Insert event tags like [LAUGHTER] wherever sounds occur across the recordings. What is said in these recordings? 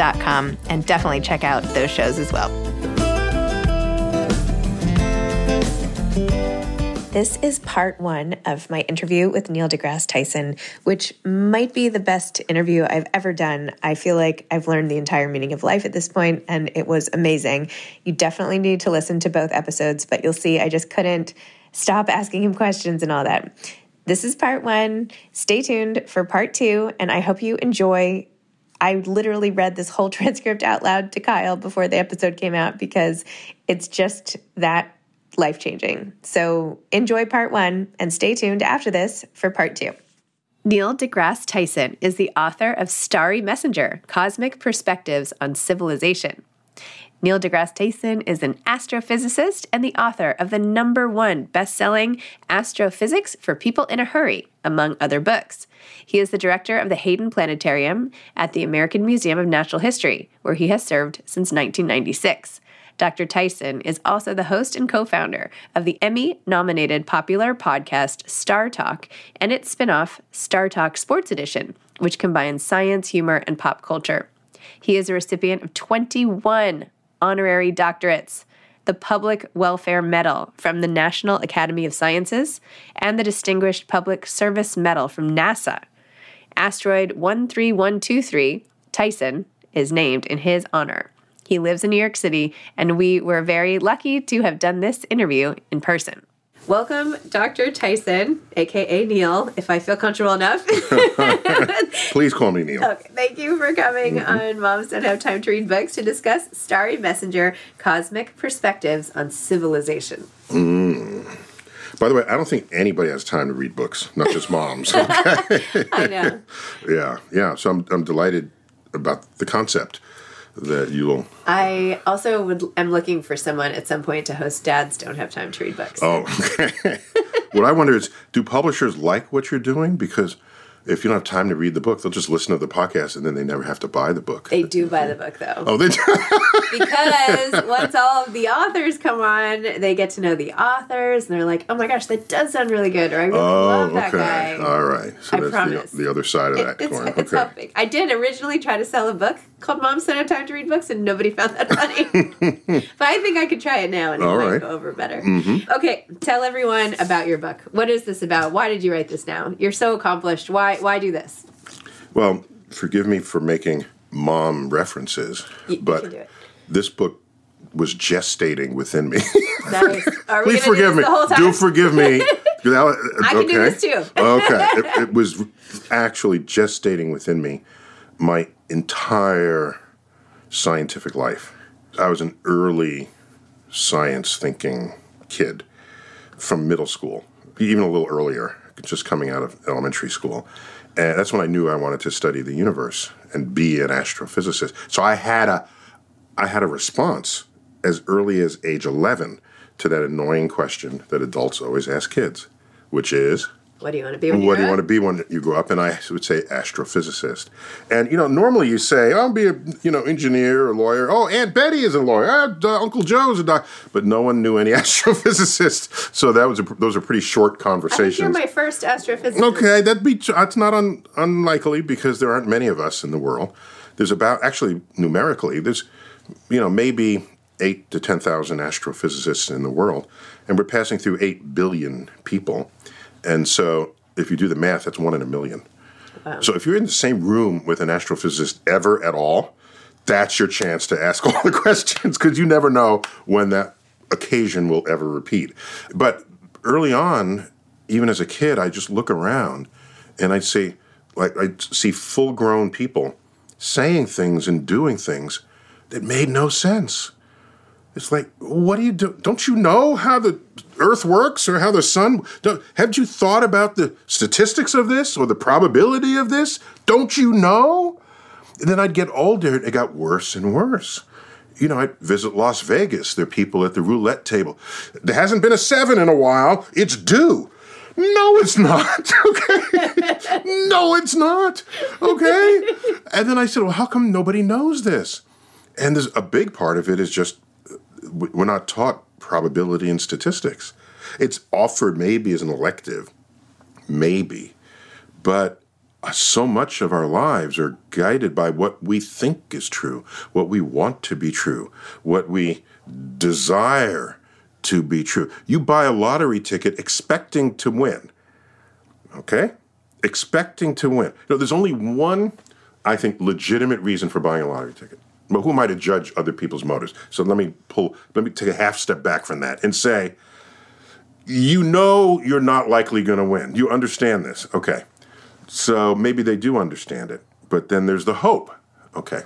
and definitely check out those shows as well. This is part one of my interview with Neil deGrasse Tyson, which might be the best interview I've ever done. I feel like I've learned the entire meaning of life at this point, and it was amazing. You definitely need to listen to both episodes, but you'll see I just couldn't stop asking him questions and all that. This is part one. Stay tuned for part two, and I hope you enjoy. I literally read this whole [LAUGHS] transcript out loud to Kyle before the episode came out because it's just that life changing. So enjoy part one and stay tuned after this for part two. Neil deGrasse Tyson is the author of Starry Messenger Cosmic Perspectives on Civilization. Neil deGrasse Tyson is an astrophysicist and the author of the number one best selling Astrophysics for People in a Hurry, among other books. He is the director of the Hayden Planetarium at the American Museum of Natural History, where he has served since 1996. Dr. Tyson is also the host and co founder of the Emmy nominated popular podcast Star Talk and its spin off, Star Talk Sports Edition, which combines science, humor, and pop culture. He is a recipient of 21 honorary doctorates, the Public Welfare Medal from the National Academy of Sciences, and the Distinguished Public Service Medal from NASA. Asteroid 13123, Tyson, is named in his honor. He lives in New York City, and we were very lucky to have done this interview in person. Welcome, Dr. Tyson, aka Neil, if I feel comfortable enough. [LAUGHS] Please call me Neil. Okay, thank you for coming mm-hmm. on Moms Don't Have Time to Read Books to discuss Starry Messenger Cosmic Perspectives on Civilization. Mm. By the way, I don't think anybody has time to read books, not just moms. [LAUGHS] I know. [LAUGHS] yeah, yeah. So I'm, I'm delighted about the concept. That you'll. I also would I'm looking for someone at some point to host Dads Don't Have Time to Read Books. Oh, [LAUGHS] what I wonder is, do publishers like what you're doing? Because if you don't have time to read the book, they'll just listen to the podcast and then they never have to buy the book. They do buy the book though. Oh, they do. [LAUGHS] because once all of the authors come on, they get to know the authors, and they're like, "Oh my gosh, that does sound really good," or "I really oh, love that okay. guy." All right. So I that's promise. The, the other side of that It's, coin. it's okay. helping. I did originally try to sell a book called Mom Have Time to Read Books," and nobody found that funny. [LAUGHS] but I think I could try it now, and it All might right. go over better. Okay, tell everyone about your book. What is this about? Why did you write this down? You're so accomplished. Why? Why do this? Well, forgive me for making mom references, You- you but can do it. this book was gestating within me. Nice. Please do forgive this me. the whole time? Do forgive me. [LAUGHS] Uh, I can do this too. okay. It, [LAUGHS] it was actually gestating within me my entire scientific life. I was an early science thinking kid from middle school, even a little earlier, just coming out of elementary school. And that's when I knew I wanted to study the universe and be an astrophysicist. So I had a I had a response as early as age 11 to that annoying question that adults always ask kids, which is, What do you want to be? When what do you grow want to up? be when you grow up? And I would say astrophysicist. And you know, normally you say, "I'll be a you know engineer or lawyer." Oh, Aunt Betty is a lawyer. Uh, Uncle Joe's a doctor But no one knew any [LAUGHS] astrophysicists So that was a, those are pretty short think you're my first astrophysicist. Okay, that'd be that's not un, unlikely because there aren't many of us in the world. There's about actually numerically there's you know maybe eight to ten thousand astrophysicists in the world, and we're passing through eight billion people, and so if you do the math, that's one in a million. So if you're in the same room with an astrophysicist ever at all, that's your chance to ask [LAUGHS] all the questions because you never know when that occasion will ever repeat. But early on, even as a kid, I just look around and I'd see, like, I'd see full grown people saying things and doing things that made no sense. It's like, what do you do? Don't you know how the Earth works or how the sun? Haven't you thought about the statistics of this or the probability of this? Don't you know? And then I'd get older and it got worse and worse. You know, I'd visit Las Vegas. There are people at the roulette table. There hasn't been a seven in a while. It's due. No, it's not. [LAUGHS] Okay. no, it's not. Okay. And then I said, well, how come nobody knows this? And there's a big part of it is just we're not taught probability and statistics. It's offered maybe as an elective, maybe, but so much of our lives are guided by what we think is true, what we want to be true, what we desire to be true. You buy a lottery ticket expecting to win, okay? Expecting to win. You know, there's only one, I think, legitimate reason for buying a lottery ticket. But who am I to judge other people's motives? So let me pull, let me take a half step back from that and say, you know you're not likely going to win. You understand this. Okay. So maybe they do understand it, but then there's the hope. Okay.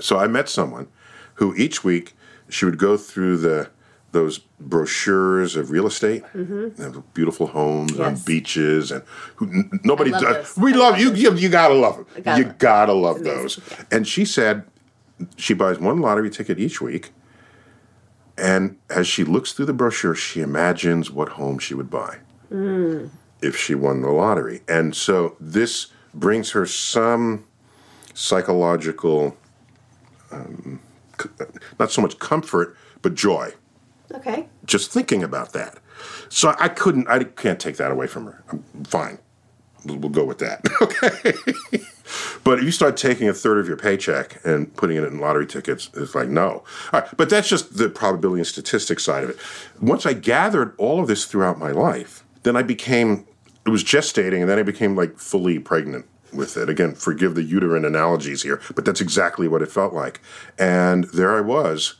So I met someone who each week she would go through the those brochures of real estate, mm-hmm. have beautiful homes on beaches, and who, n- nobody love does. We I love, love you, you. You gotta love them. gotta you love gotta love those. yeah. And she said she buys one lottery ticket each week, and as she looks through the brochure, she imagines what home she would buy if she won the lottery. And so this brings her some psychological, um, not so much comfort, but joy. Okay. Just thinking about that. So I couldn't, I can't take that away from her. I'm fine. We'll we'll go with that. [LAUGHS] Okay. But if you start taking a third of your paycheck and putting it in lottery tickets, it's like, no. All right. But that's just the probability and statistics side of it. Once I gathered all of this throughout my life, then I became, it was gestating, and then I became like fully pregnant with it. Again, forgive the uterine analogies here, but that's exactly what it felt like. And there I was,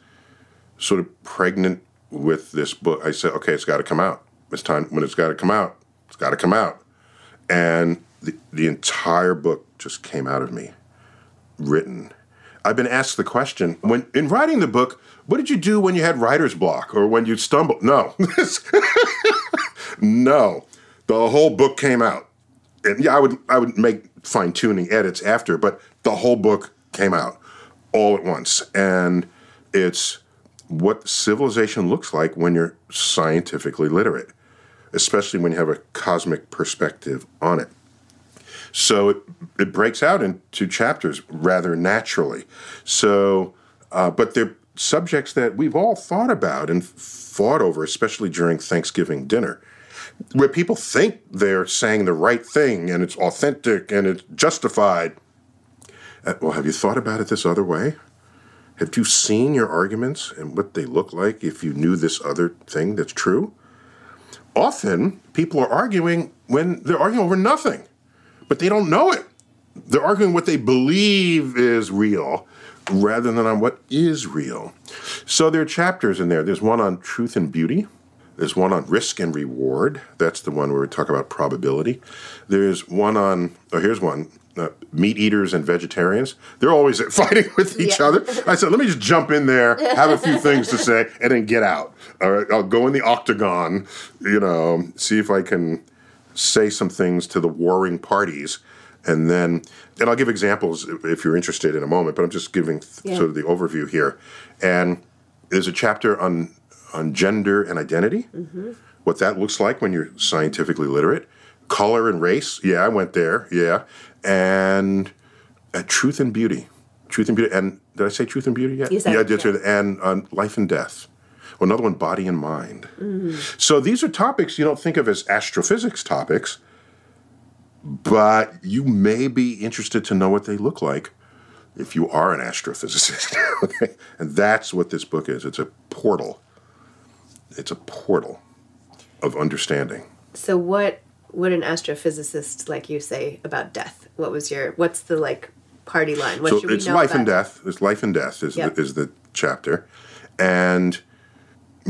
sort of pregnant with this book. I said, okay, it's got to come out. It's time when it's got to come out. It's got to come out. And the, the entire book just came out of me, written. I've been asked the question when in writing the book, what did you do when you had writer's block or when you stumbled? No, [LAUGHS] no, the whole book came out, and yeah, I would I would make fine tuning edits after, but the whole book came out. all at once. And it's what civilization looks like when you're scientifically literate, especially when you have a cosmic perspective on it. So it, it breaks out into chapters rather naturally. So, uh, but they're subjects that we've all thought about and fought over, especially during Thanksgiving dinner, where people think they're saying the right thing and it's authentic and it's justified. Uh, well, have you thought about it this other way? Have you seen your arguments and what they look like if you knew this other thing that's true? Often, people are arguing when they're arguing over nothing, but they don't know it. They're arguing what they believe is real rather than on what is real. So there are chapters in there. There's one on truth and beauty. There's one on risk and reward. That's the one where we talk about probability. There's one on, oh, here's one uh, meat eaters and vegetarians. They're always [LAUGHS] fighting with each Yeah. other. I said, let me just jump in there, have a few [LAUGHS] things to say, and then get out. All right, I'll go in the octagon, you know, see if I can say some things to the warring parties. And then, and I'll give examples if, you're interested in a moment, but I'm just giving th- sort of the overview here. And there's a chapter on on gender and identity, what that looks like when you're scientifically literate, color and race. Yeah, I went there. Yeah, and uh, truth and beauty, truth and beauty. And did I say truth and beauty yet? Yeah, I it, did. yeah. And um, life and death. Another one, body and mind. So these are topics you don't think of as astrophysics topics, but you may be interested to know what they look like if you are an astrophysicist. [LAUGHS] okay? And that's what this book is. It's a portal. It's a portal of understanding. So what would an astrophysicist like you say about death? What was your what's the like party line? What so should we it's know life and death. It's life and death is, Yep. the, is the chapter. And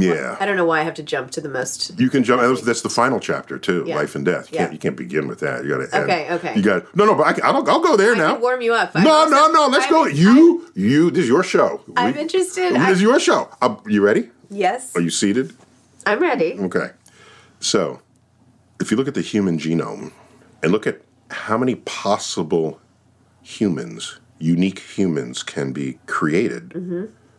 yeah. I don't know why I have to jump to the most You can jump. That's, that's the final chapter too. Yeah. Life and death. You Yeah. can't, you can't begin with that. You got to end. Okay, okay. You got no, no. But I can, I'll, I'll go there I now. warm you up. I'm no, also- no, no. Let's I'm- go. You, you. This is your show. I'm We- interested. This is your show. Uh, you ready? Yes. Are you seated? I'm ready. Okay. So, if you look at the human genome and look at how many possible humans, unique humans, can be created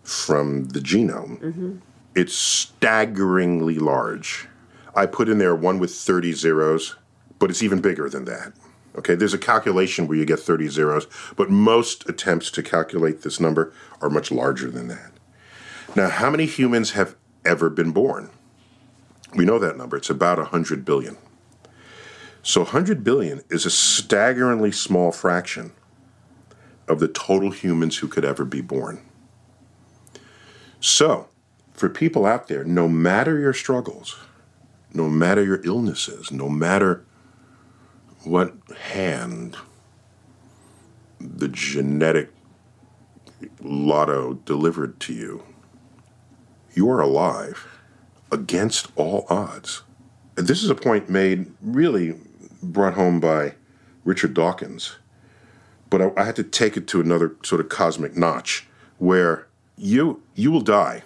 from the genome, it's staggeringly large. I put in there one with 30 zeros, but it's even bigger than that. Okay, there's a calculation where you get 30 zeros, but most attempts to calculate this number are much larger than that. Now, how many humans have ever been born? We know that number. It's about 100 billion. So 100 billion is a staggeringly small fraction of the total humans who could ever be born. So, for people out there, no matter your struggles, no matter your illnesses, no matter what hand the genetic lotto delivered to you, you are alive against all odds. And this is a point made really brought home by Richard Dawkins, but I, I had to take it to another sort of cosmic notch where you you will die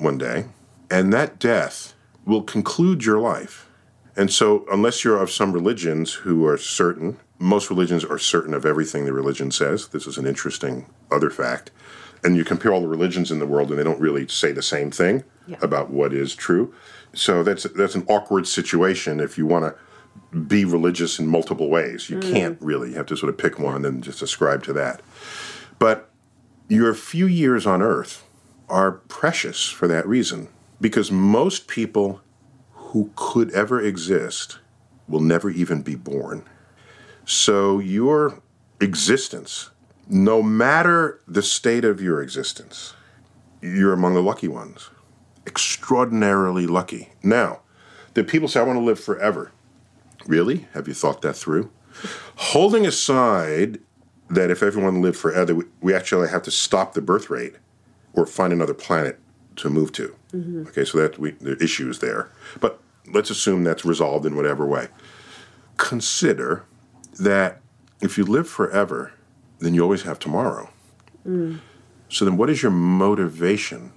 one day, and that death will conclude your life. And so, unless you're of some religions who are certain, most religions are certain of everything the religion says. This is an interesting other fact. And you compare all the religions in the world, and they don't really say the same thing Yeah. about what is true. So that's that's an awkward situation if you want to be religious in multiple ways. You mm. can't really. You have to sort of pick one and just ascribe to that. But your few years on Earth are precious for that reason, because most people who could ever exist will never even be born. So your existence, no matter the state of your existence, you're among the lucky ones. Extraordinarily lucky. Now, the people say, I want to live forever. Really? Have you thought that through? Holding aside that if everyone lived forever, we- actually have to stop the birth rate or find another planet to move to. Mm-hmm. Okay, so that we the issues there. But let's assume that's resolved in whatever way. Consider that if you live forever, then you always have tomorrow. Mm. So then what is your motivation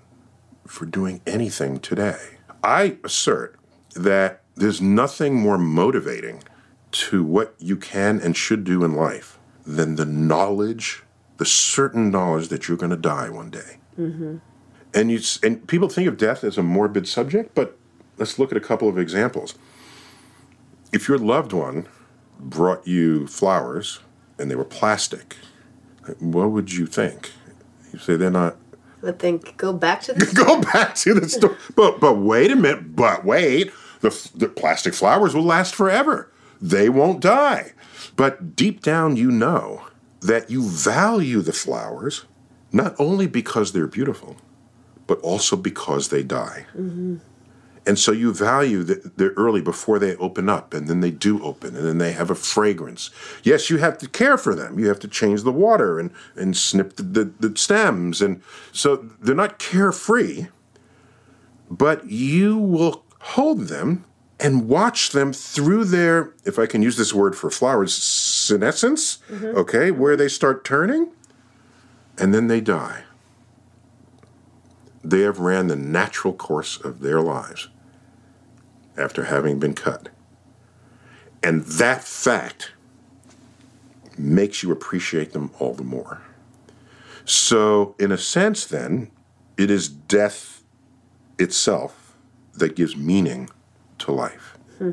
for doing anything today? I assert that there's nothing more motivating to what you can and should do in life than the knowledge, the the certain knowledge that you're going to die one day. Mm-hmm. And you and people think of death as a morbid subject, but let's look at a couple of examples. If your loved one brought you flowers and they were plastic, what would you think? You say they're not I think, go back to [LAUGHS] the go back to the store. But but wait a minute. But wait, the the plastic flowers will last forever. They won't die. But deep down, you know that you value the flowers not only because they're beautiful, but also because they die. Mm-hmm. And so you value the, the early before they open up, and then they do open, and then they have a fragrance. Yes, you have to care for them. You have to change the water and, and snip the, the, the stems. And so they're not carefree, but you will hold them and watch them through their, if I can use this word for flowers, senescence, mm-hmm. okay, where they start turning, and then they die. They have ran the natural course of their lives after having been cut. And that fact makes you appreciate them all the more. So, in a sense, then, it is death itself that gives meaning to life. Hmm.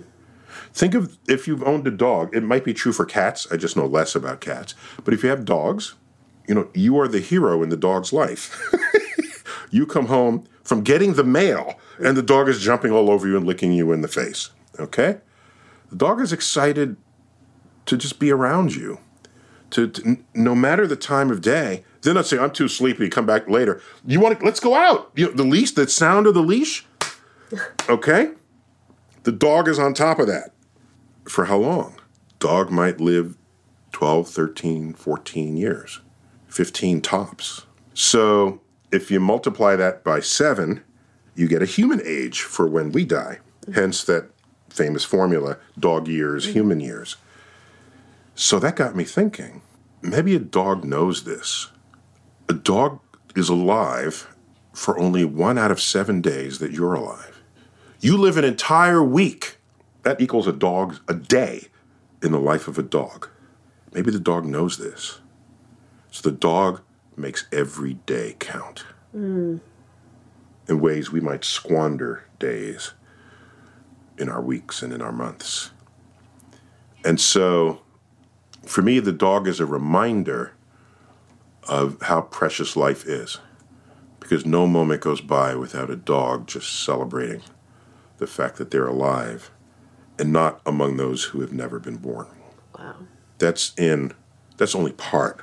Think of if you've owned a dog, it might be true for cats. I just know less about cats. But if you have dogs, you know, you are the hero in the dog's life. [LAUGHS] you come home from getting the mail and the dog is jumping all over you and licking you in the face. Okay? The dog is excited to just be around you. To, to no matter the time of day, they're not saying I'm too sleepy. Come back later. You want to? Let's go out. You know, the leash, the sound of the leash. [LAUGHS] Okay, the dog is on top of that. For how long? Dog might live 12, 13, 14 years, 15 tops. So if you multiply that by seven, you get a human age for when we die. Hence that famous formula dog years, mm-hmm. human years. So that got me thinking maybe a dog knows this. A dog is alive for only one out of seven days that you're alive. You live an entire week. That equals a dog a day in the life of a dog. Maybe the dog knows this. So the dog makes every day count hmm. in ways we might squander days in our weeks and in our months. And so for me, the dog is a reminder of how precious life is because no moment goes by without a dog just celebrating the fact that they're alive and not among those who have never been born. Wow. That's in that's only part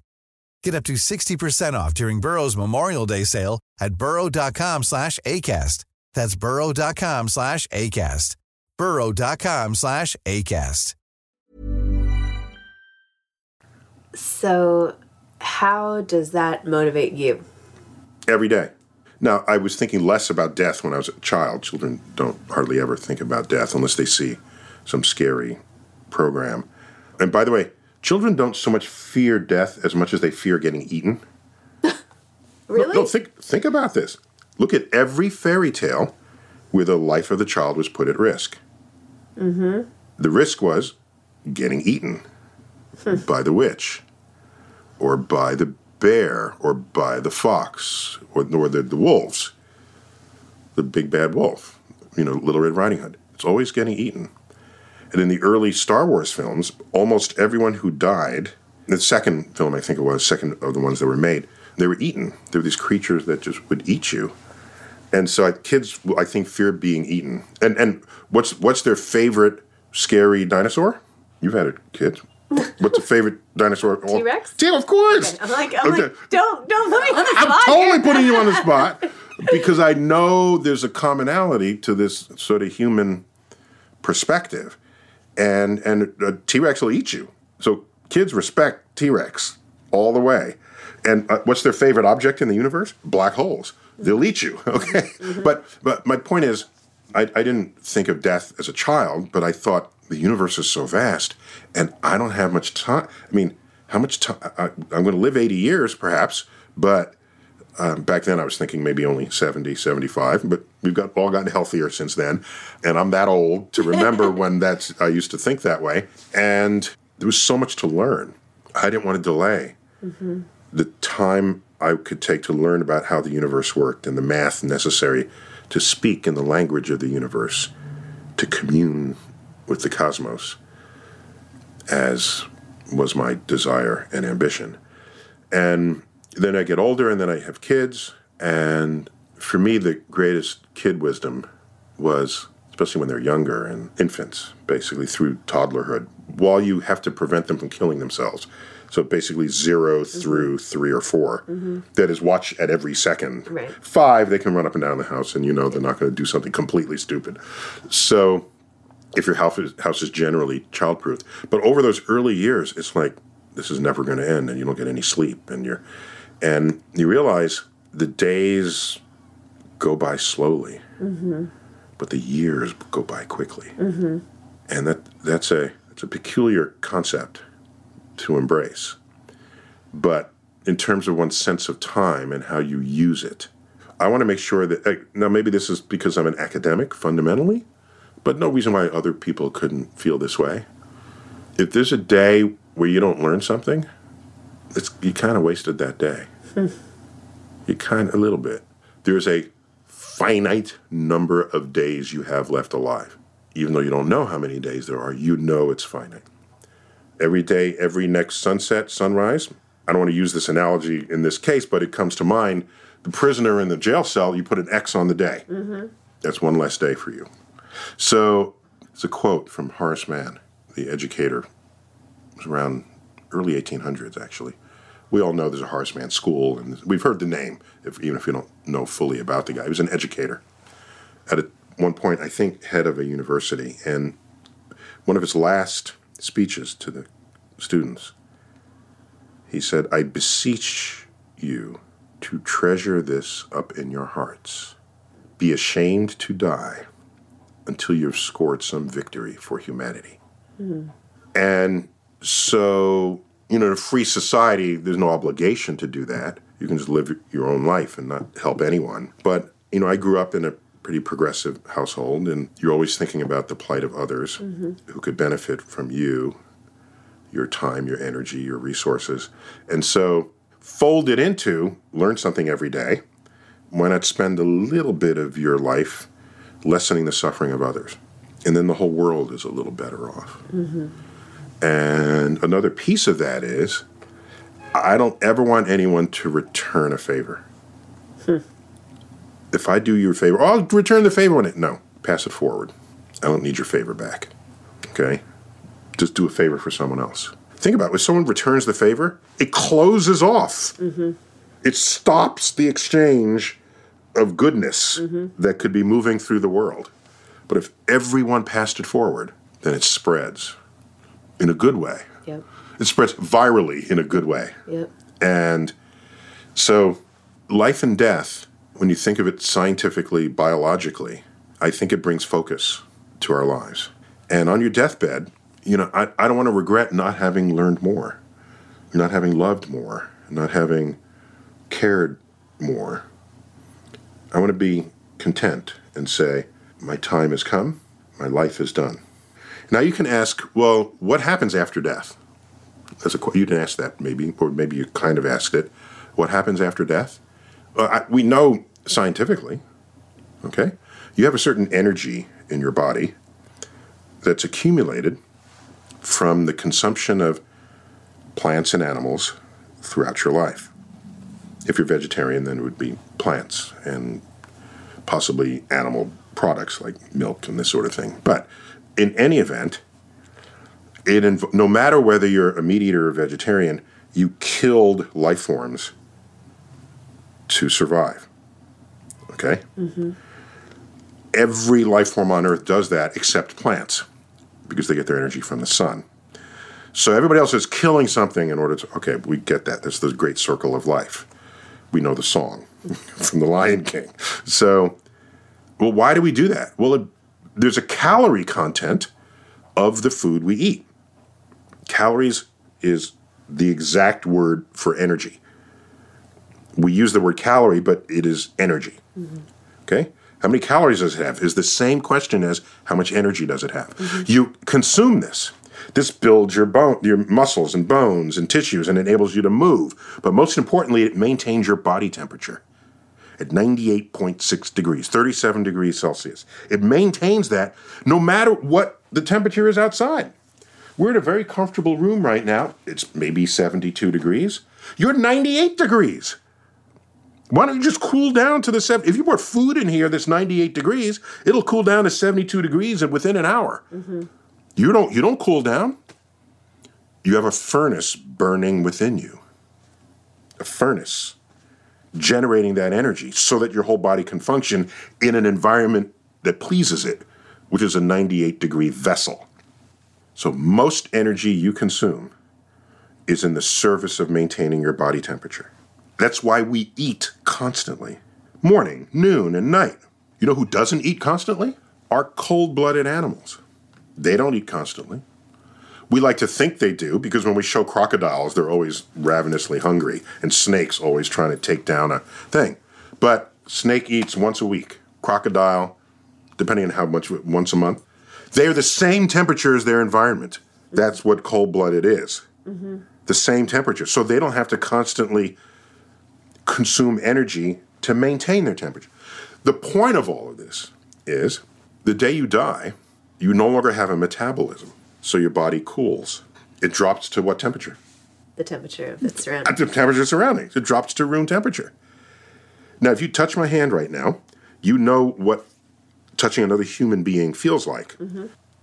Get up to 60% off during Burrow's Memorial Day sale at burrow.com slash ACAST. That's burrow.com slash ACAST. burrow.com slash ACAST. So, how does that motivate you? Every day. Now, I was thinking less about death when I was a child. Children don't hardly ever think about death unless they see some scary program. And by the way, children don't so much fear death as much as they fear getting eaten. [LAUGHS] Really? No, think think about this. Look at every fairy tale where the life of the child was put at risk. Mm-hmm. The risk was getting eaten by the witch, or by the bear, or by the fox, or, or the, the wolves, the big bad wolf, you know, Little Red Riding Hood. It's always getting eaten. And in the early Star Wars films, almost everyone who died, the second film, I think it was, second of the ones that were made, they were eaten. They were these creatures that just would eat you. And so I, kids, I think, fear being eaten. And and what's what's their favorite scary dinosaur? You've had it, kids. What's a favorite dinosaur? T Rex. T, of course. I'm like, I'm Okay. like, don't, don't put me on the spot. I'm totally here. putting you on the spot [LAUGHS] because I know there's a commonality to this sort of human perspective, and and a T Rex will eat you. So kids respect T Rex all the way. And uh, what's their favorite object in the universe? Black holes. They'll eat you. [LAUGHS] Okay, but but my point is, I, I didn't think of death as a child, but I thought the universe is so vast, and I don't have much time. I mean, how much time? I'm going to live 80 years, perhaps, but um, back then I was thinking maybe only 70, 75, but we've got all gotten healthier since then. And I'm that old to remember [LAUGHS] when that's, I used to think that way. And there was so much to learn. I didn't want to delay the time I could take to learn about how the universe worked and the math necessary to speak in the language of the universe, to commune with the cosmos, as was my desire and ambition. And then I get older and then I have kids. And for me, the greatest kid wisdom was, especially when they're younger and infants, basically through toddlerhood, while you have to prevent them from killing themselves. So basically 0 mm-hmm. through three or 4 mm-hmm. That is watch at every second. Right. Five, they can run up and down the house and you know they're not going to do something completely stupid. So if your house is, house is generally childproof. But over those early years, it's like this is never going to end, and you don't get any sleep, and you're, and you realize the days go by slowly, mm-hmm. but the years go by quickly, mm-hmm. and that that's a it's a peculiar concept to embrace. But in terms of one's sense of time and how you use it, I want to make sure that now maybe this is because I'm an academic fundamentally, but no reason why other people couldn't feel this way. If there's a day where you don't learn something, it's you kind of wasted that day. Hmm. you kind of a little bit. There's a finite number of days you have left alive. Even though you don't know how many days there are, you know it's finite. Every day, every next sunset, sunrise. I don't want to use this analogy in this case, but it comes to mind. The prisoner in the jail cell, you put an X on the day. Mm-hmm. That's one less day for you. So it's a quote from Horace Mann, the educator. It was around early 1800s, actually. We all know there's a Horace Mann school, and we've heard the name, if, even if you don't know fully about the guy. He was an educator. At a, one point, I think, head of a university. And one of his last speeches to the students, he said, I beseech you to treasure this up in your hearts. Be ashamed to die until you've scored some victory for humanity. Hmm. And so, you know, in a free society, there's no obligation to do that. You can just live your own life and not help anyone. But, you know, I grew up in a pretty progressive household, and you're always thinking about the plight of others mm-hmm. who could benefit from you, your time, your energy, your resources. And so, fold it into learn something every day. Why not spend a little bit of your life lessening the suffering of others? And then the whole world is a little better off. Mm-hmm. And another piece of that is I don't ever want anyone to return a favor. Hmm. If I do you a favor, oh, I'll return the favor on it. No, pass it forward. I don't need your favor back. Okay? Just do a favor for someone else. Think about it. When someone returns the favor, it closes off. Mm-hmm. It stops the exchange of goodness mm-hmm. that could be moving through the world. But if everyone passed it forward, then it spreads in a good way. Yep. It spreads virally in a good way. Yep. And so, life and death, when you think of it scientifically, biologically, I think it brings focus to our lives. And on your deathbed, you know, I, I don't want to regret not having learned more, not having loved more, not having cared more. I want to be content and say, my time has come, my life is done. Now you can ask, well, what happens after death? A, you didn't ask that, maybe, or maybe you kind of asked it. What happens after death? Well, I, we know scientifically, okay? You have a certain energy in your body that's accumulated from the consumption of plants and animals throughout your life. If you're vegetarian, then it would be plants and possibly animal products like milk and this sort of thing. But in any event, it inv- no matter whether you're a meat eater or a vegetarian, you killed life forms to survive. Okay? Mm-hmm. Every life form on Earth does that except plants because they get their energy from the sun. So everybody else is killing something in order to. Okay, we get that. That's the great circle of life. We know the song [LAUGHS] from The Lion King. So, well, why do we do that? Well, it, there's a calorie content of the food we eat. Calories is the exact word for energy. We use the word calorie, but it is energy. Mm-hmm. Okay? How many calories does it have? Is the same question as how much energy does it have? Mm-hmm. You consume this. This builds your bone, your muscles and bones and tissues and enables you to move. But most importantly, it maintains your body temperature at 98.6 degrees, 37 degrees Celsius. It maintains that no matter what the temperature is outside. We're in a very comfortable room right now. It's maybe 72 degrees. You're 98 degrees. Why don't you just cool down to the seven? If you put food in here that's 98 degrees, it'll cool down to 72 degrees and within an hour. Mm-hmm. You don't you don't cool down. You have a furnace burning within you. A furnace generating that energy so that your whole body can function in an environment that pleases it, which is a 98 degree vessel. So most energy you consume is in the service of maintaining your body temperature. That's why we eat constantly. Morning, noon, and night. You know who doesn't eat constantly? Are cold blooded animals. They don't eat constantly. We like to think they do because when we show crocodiles, they're always ravenously hungry, and snakes always trying to take down a thing. But snake eats once a week. Crocodile, depending on how much, once a month. They are the same temperature as their environment. That's what cold blooded is. Mm-hmm. The same temperature. So they don't have to constantly consume energy to maintain their temperature. The point of all of this is the day you die, you no longer have a metabolism, so your body cools. It drops to what temperature? The temperature of its At the temperature surroundings. It drops to room temperature. Now, if you touch my hand right now, you know what touching another human being feels like.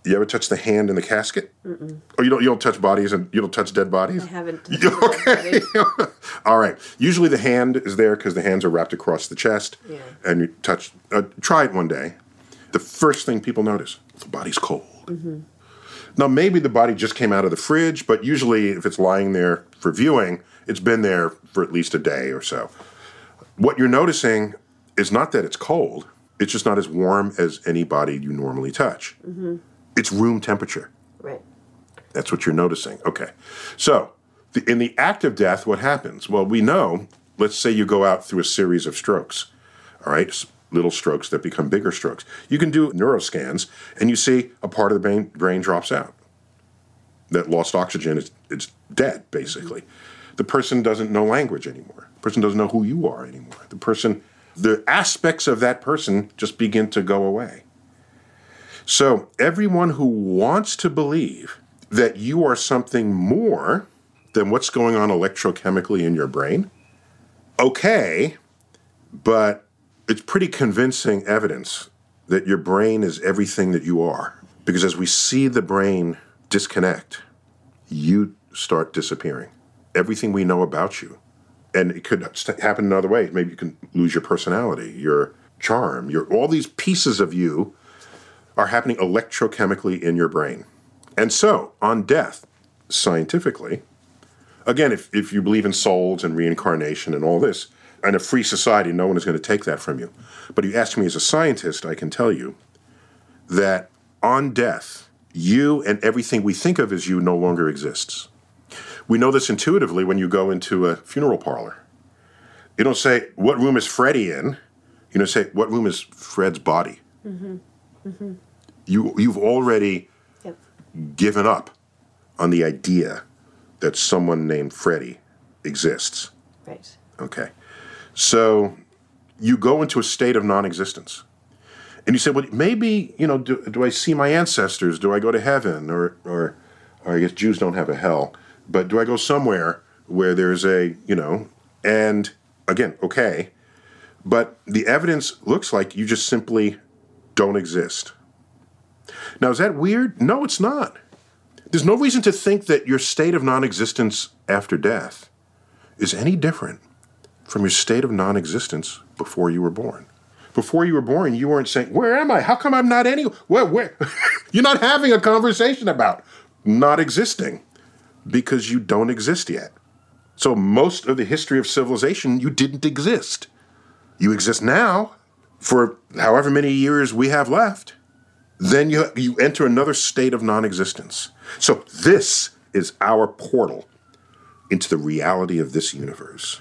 You ever touch the hand in the casket? Or you don't? You don't touch bodies and you don't touch dead bodies. I haven't. Okay. [LAUGHS] All right. Usually the hand is there because the hands are wrapped across the chest, Yeah. and you touch. Uh, try it one day. The first thing people notice: the body's cold. Now maybe the body just came out of the fridge, but usually if it's lying there for viewing, it's been there for at least a day or so. What you're noticing is not that it's cold; it's just not as warm as any body you normally touch. Mm-hmm. It's room temperature. Right. That's what you're noticing. Okay. So, the, in the act of death, what happens? Well, we know, let's say you go out through a series of strokes, all right? Little strokes that become bigger strokes. You can do neuroscans and you see a part of the brain, brain drops out. That lost oxygen is it's dead, basically. The person doesn't know language anymore. The person doesn't know who you are anymore. The person, the aspects of that person just begin to go away. So, everyone who wants to believe that you are something more than what's going on electrochemically in your brain, okay, but it's pretty convincing evidence that your brain is everything that you are. Because as we see the brain disconnect, you start disappearing. Everything we know about you. And it could happen another way. Maybe you can lose your personality, your charm, your all these pieces of you are happening electrochemically in your brain. And so, on death, scientifically, again, if, if you believe in souls and reincarnation and all this, in a free society, no one is going to take that from you. But you ask me as a scientist, I can tell you that on death, you and everything we think of as you no longer exists. We know this intuitively when you go into a funeral parlor. You don't say, What room is Freddie in? You don't say, What room is Fred's body? Mm-hmm. Mm-hmm. You you've already Yep. given up on the idea that someone named Freddie exists. Right. Okay. So you go into a state of non existence. And you say, well, maybe, you know, do, do I see my ancestors? Do I go to heaven? Or, or, or I guess Jews don't have a hell. But do I go somewhere where there's a, you know, and again, okay. But the evidence looks like you just simply don't exist. Now, is that weird? No, it's not. There's no reason to think that your state of non existence after death is any different from your state of non existence before you were born. Before you were born, you weren't saying, Where am I? How come I'm not any? Where? where? [LAUGHS] You're not having a conversation about not existing because you don't exist yet. So, most of the history of civilization, you didn't exist. You exist now for however many years we have left. Then you, you enter another state of non existence. So, this is our portal into the reality of this universe.